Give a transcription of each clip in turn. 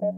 See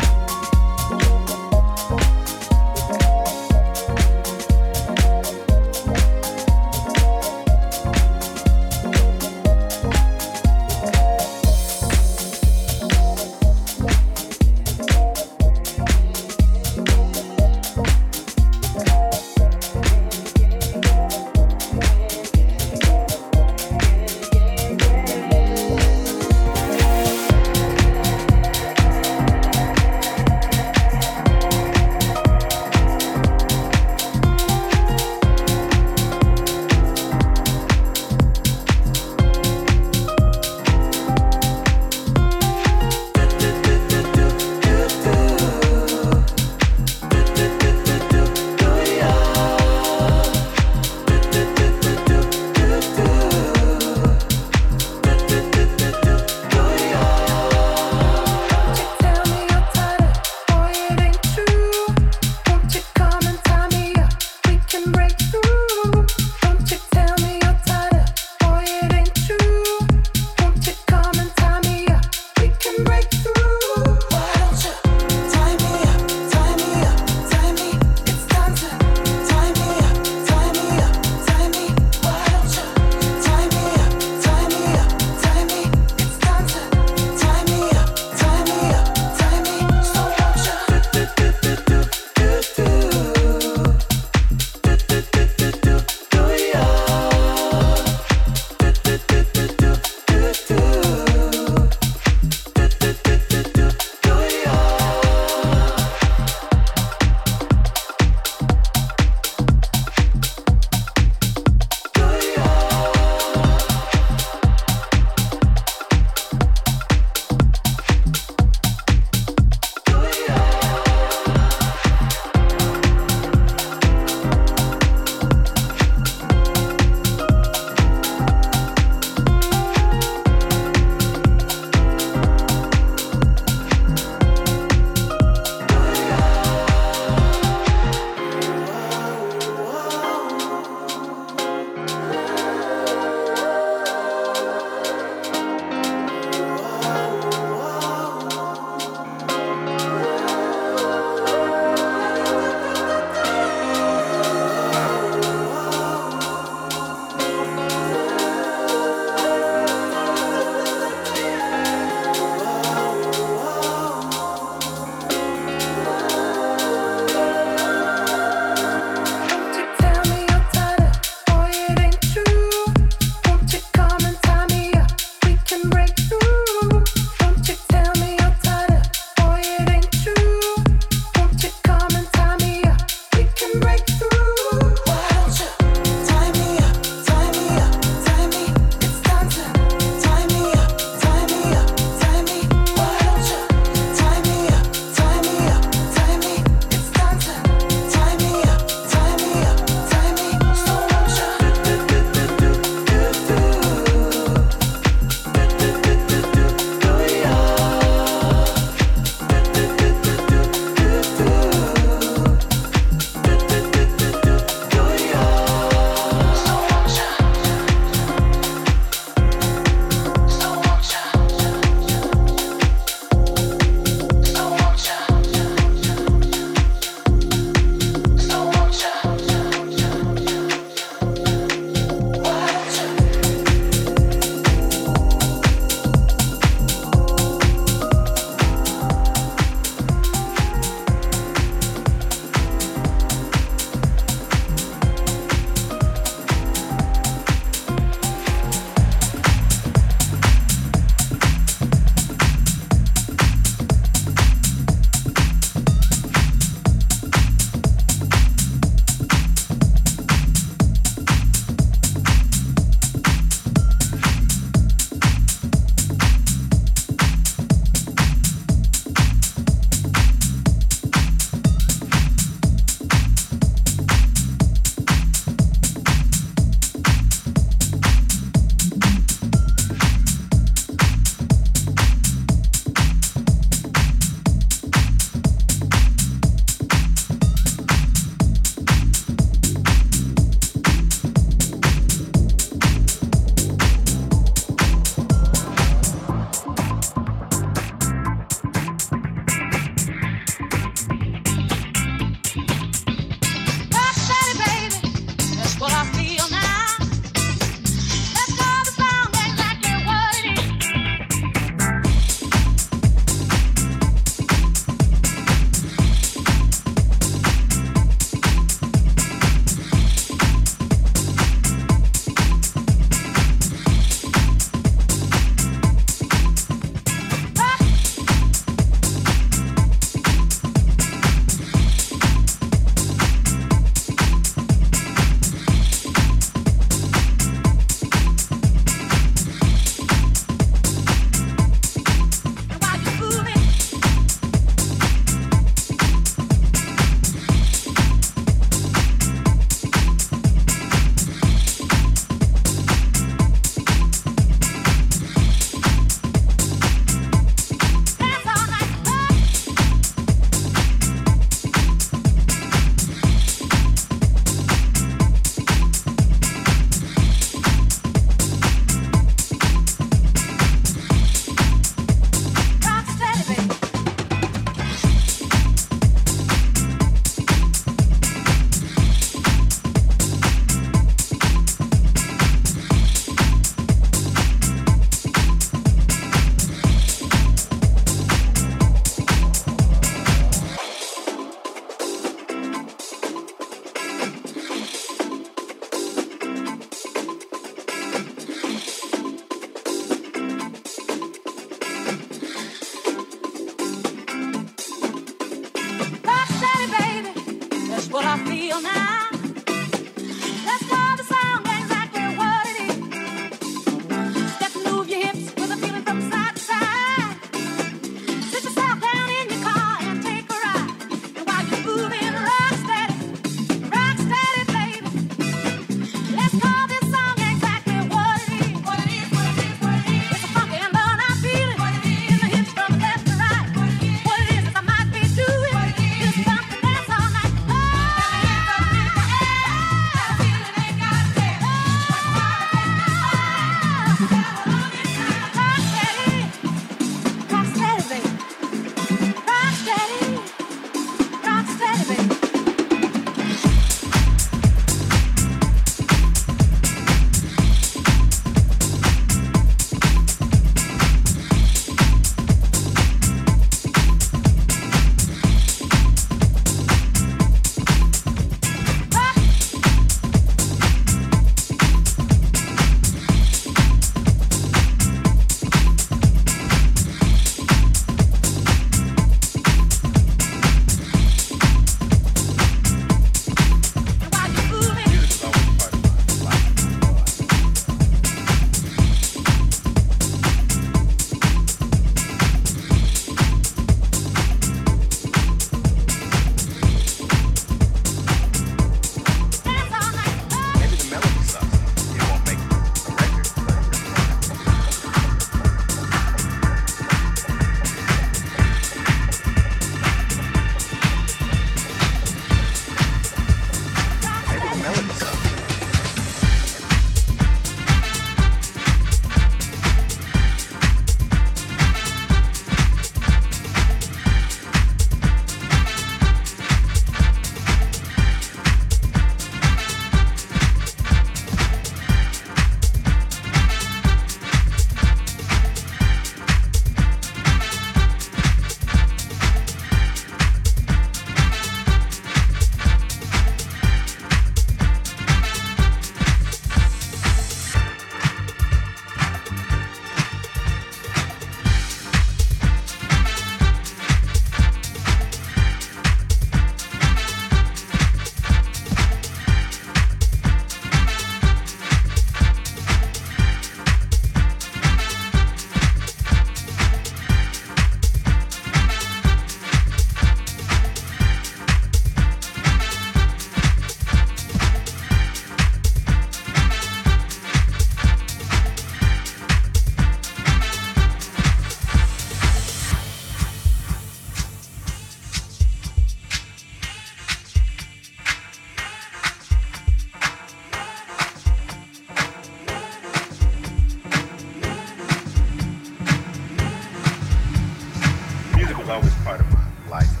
was always part of my life.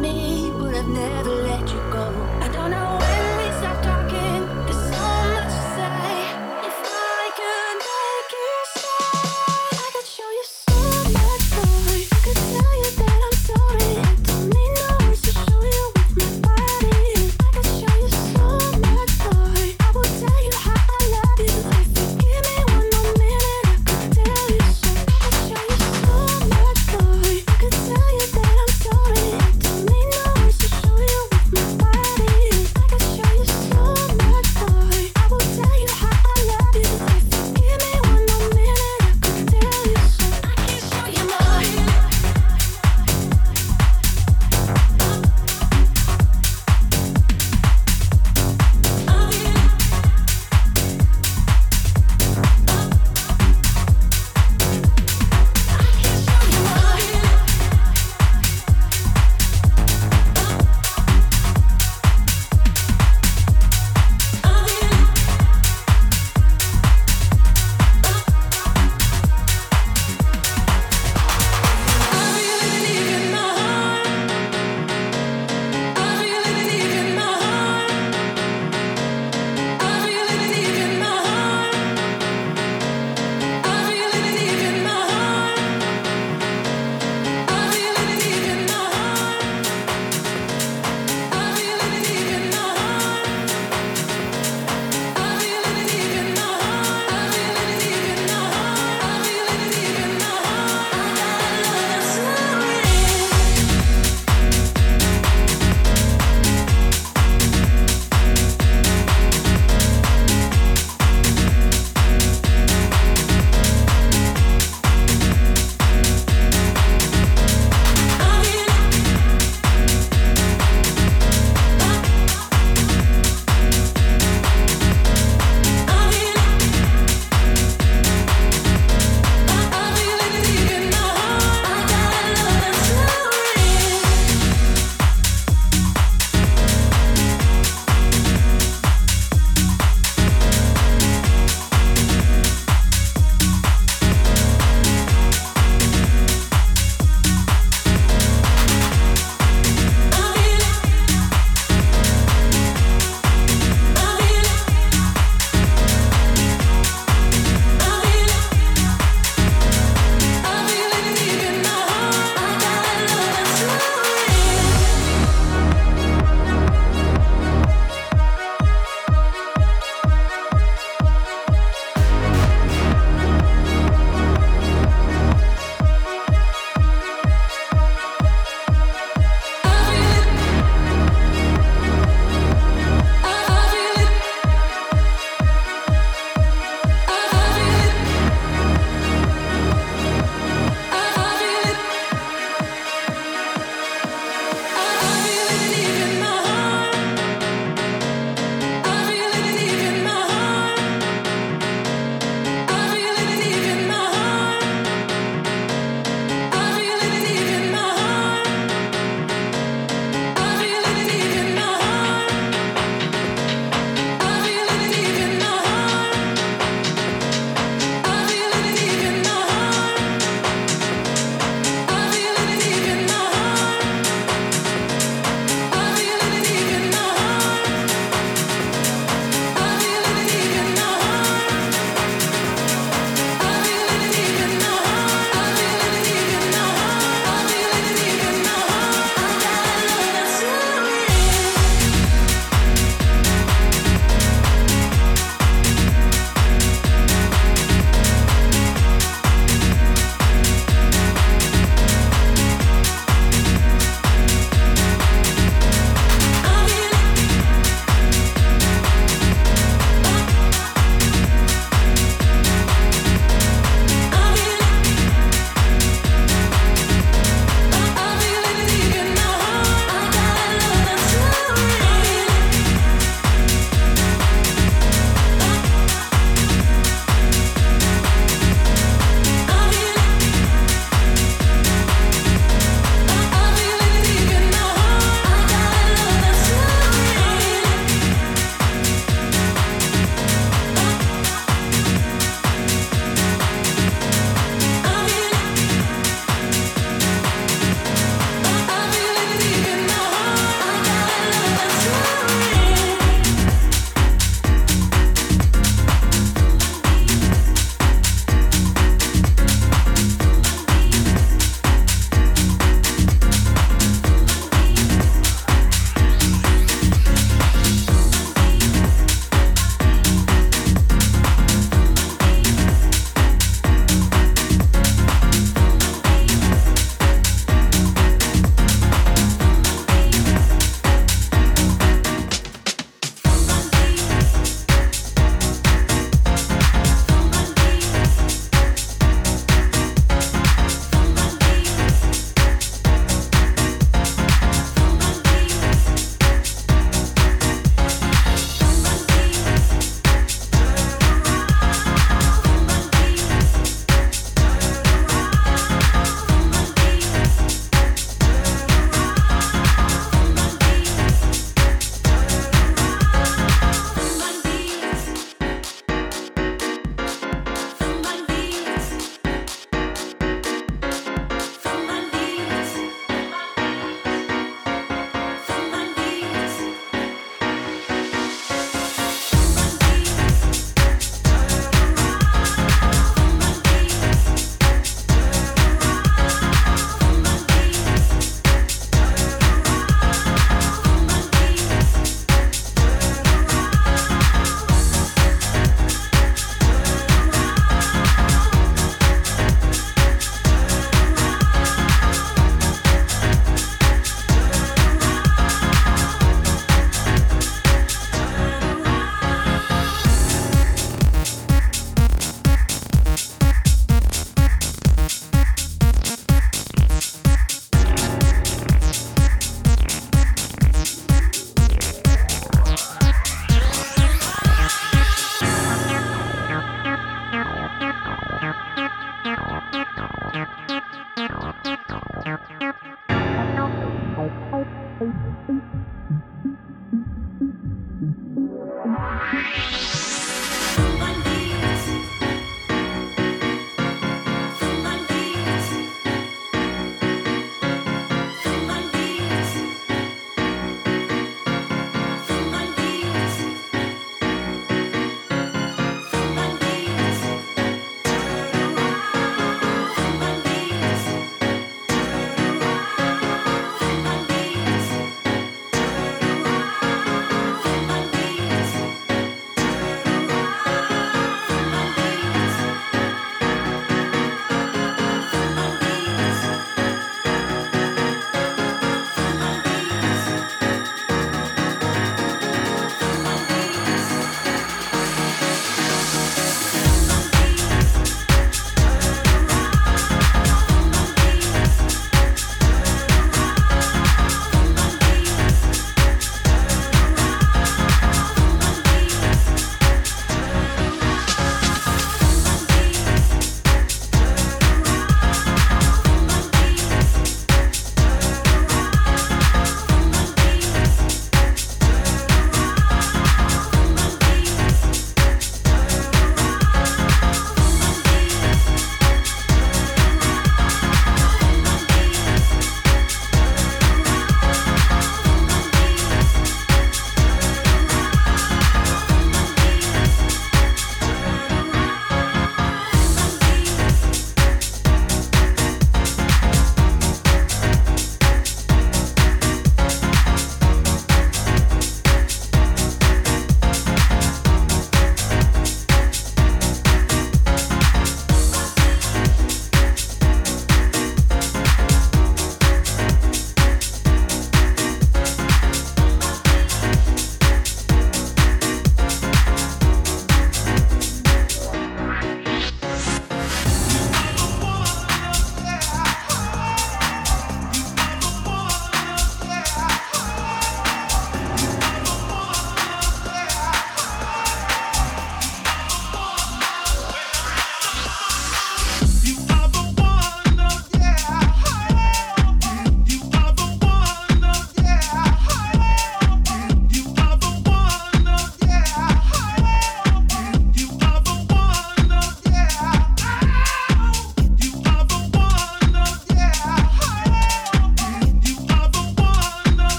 me, but I've never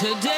time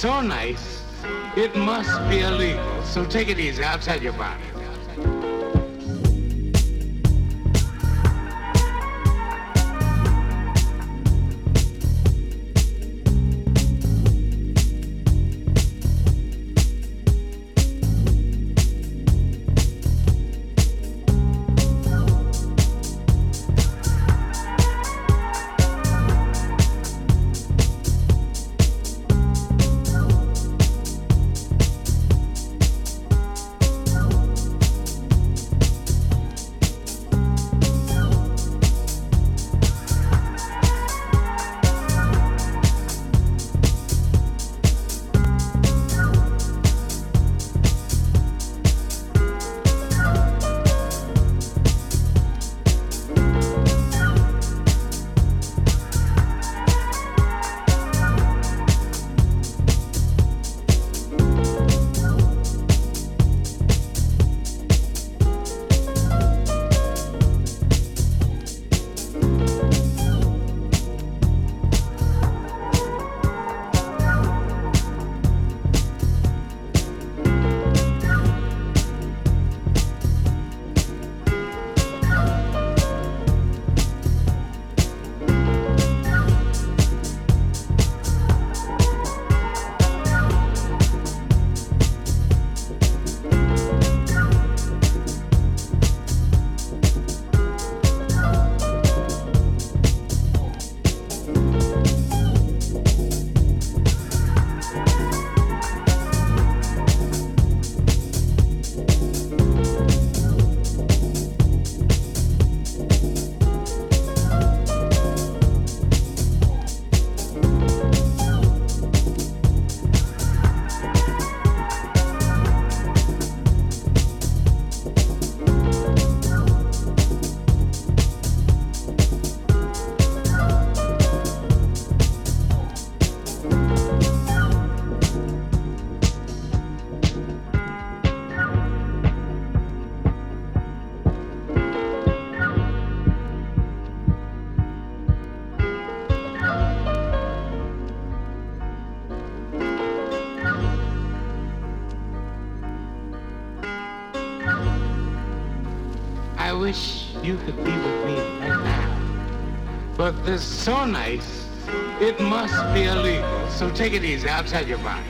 so nice, it must be illegal. So take it easy. I'll tell you so nice, it must be illegal. So take it easy. I'll tell you about it.